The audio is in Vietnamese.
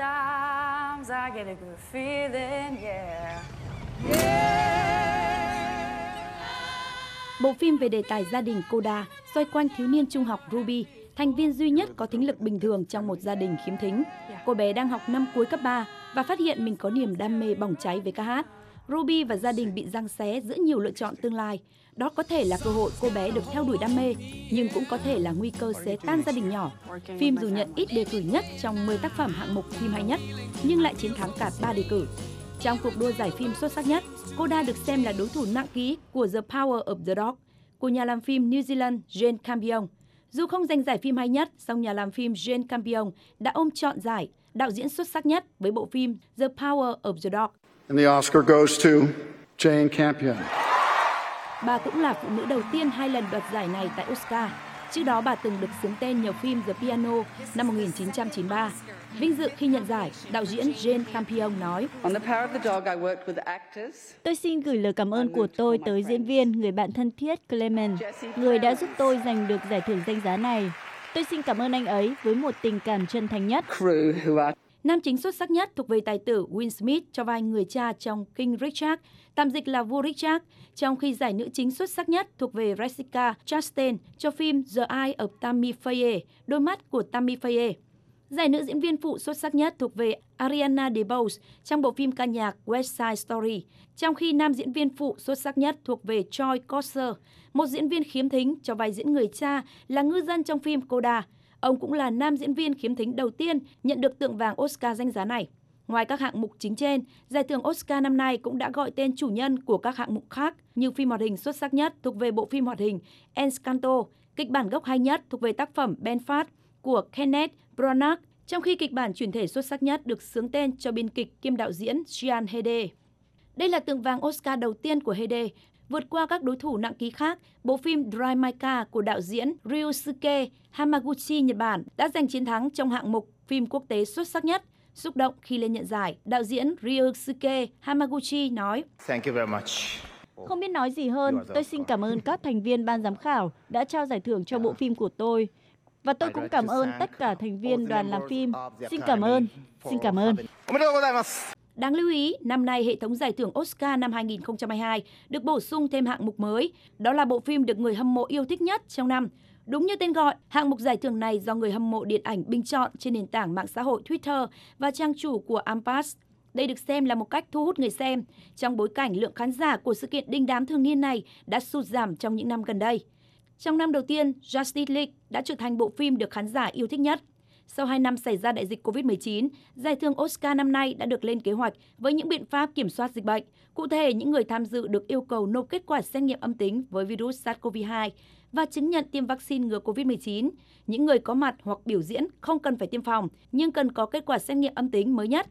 Sometimes I get a good feeling, yeah. Bộ phim về đề tài gia đình Koda xoay quanh thiếu niên trung học Ruby, thành viên duy nhất có thính lực bình thường trong một gia đình khiếm thính. Cô bé đang học năm cuối cấp 3 và phát hiện mình có niềm đam mê bỏng cháy với ca hát. Ruby và gia đình bị giằng xé giữa nhiều lựa chọn tương lai. Đó có thể là cơ hội cô bé được theo đuổi đam mê, nhưng cũng có thể là nguy cơ xé tan gia đình nhỏ. Phim dù nhận ít đề cử nhất trong 10 tác phẩm hạng mục phim hay nhất, nhưng lại chiến thắng cả 3 đề cử. Trong cuộc đua giải phim xuất sắc nhất, Coda được xem là đối thủ nặng ký của The Power of the Dog của nhà làm phim New Zealand Jane Campion. Dù không giành giải phim hay nhất, song nhà làm phim Jane Campion đã ôm chọn giải đạo diễn xuất sắc nhất với bộ phim The Power of the Dog. And the Oscar goes to Jane Campion. Bà cũng là phụ nữ đầu tiên hai lần đoạt giải này tại Oscar. Trước đó bà từng được xướng tên nhờ phim The Piano năm 1993. Vinh dự khi nhận giải, đạo diễn Jane Campion nói, Tôi xin gửi lời cảm ơn của tôi tới diễn viên, người bạn thân thiết Clement, người đã giúp tôi giành được giải thưởng danh giá này. Tôi xin cảm ơn anh ấy với một tình cảm chân thành nhất. Nam chính xuất sắc nhất thuộc về tài tử Will Smith cho vai người cha trong King Richard, tạm dịch là vua Richard, trong khi giải nữ chính xuất sắc nhất thuộc về Jessica Chastain cho phim The Eye of Tammy Faye, đôi mắt của Tammy Faye. Giải nữ diễn viên phụ xuất sắc nhất thuộc về Ariana DeBose trong bộ phim ca nhạc West Side Story, trong khi nam diễn viên phụ xuất sắc nhất thuộc về Troy Kotsur, một diễn viên khiếm thính cho vai diễn người cha là ngư dân trong phim Coda. Ông cũng là nam diễn viên khiếm thính đầu tiên nhận được tượng vàng Oscar danh giá này. Ngoài các hạng mục chính trên, giải thưởng Oscar năm nay cũng đã gọi tên chủ nhân của các hạng mục khác như phim hoạt hình xuất sắc nhất thuộc về bộ phim hoạt hình Encanto, kịch bản gốc hay nhất thuộc về tác phẩm Belfast của Kenneth Branagh, trong khi kịch bản chuyển thể xuất sắc nhất được sướng tên cho biên kịch kiêm đạo diễn Jean Hede. Đây là tượng vàng Oscar đầu tiên của Hede, vượt qua các đối thủ nặng ký khác. Bộ phim Dry Maika của đạo diễn Ryusuke Hamaguchi Nhật Bản đã giành chiến thắng trong hạng mục phim quốc tế xuất sắc nhất. Xúc động khi lên nhận giải, đạo diễn Ryusuke Hamaguchi nói: Thank you very much. Không biết nói gì hơn, tôi xin cảm ơn các thành viên ban giám khảo đã trao giải thưởng cho bộ phim của tôi. Và tôi cũng cảm ơn tất cả thành viên đoàn làm phim. Xin cảm ơn, xin cảm ơn. Đáng lưu ý, năm nay hệ thống giải thưởng Oscar năm 2022 được bổ sung thêm hạng mục mới, đó là bộ phim được người hâm mộ yêu thích nhất trong năm. Đúng như tên gọi, hạng mục giải thưởng này do người hâm mộ điện ảnh bình chọn trên nền tảng mạng xã hội Twitter và trang chủ của Ampass. Đây được xem là một cách thu hút người xem, trong bối cảnh lượng khán giả của sự kiện đình đám thường niên này đã sụt giảm trong những năm gần đây. Trong năm đầu tiên, Justice League đã trở thành bộ phim được khán giả yêu thích nhất. Sau 2 năm xảy ra đại dịch COVID-19, giải thưởng Oscar năm nay đã được lên kế hoạch với những biện pháp kiểm soát dịch bệnh. Cụ thể, những người tham dự được yêu cầu nộp kết quả xét nghiệm âm tính với virus SARS-CoV-2 và chứng nhận tiêm vaccine ngừa COVID-19. Những người có mặt hoặc biểu diễn không cần phải tiêm phòng, nhưng cần có kết quả xét nghiệm âm tính mới nhất.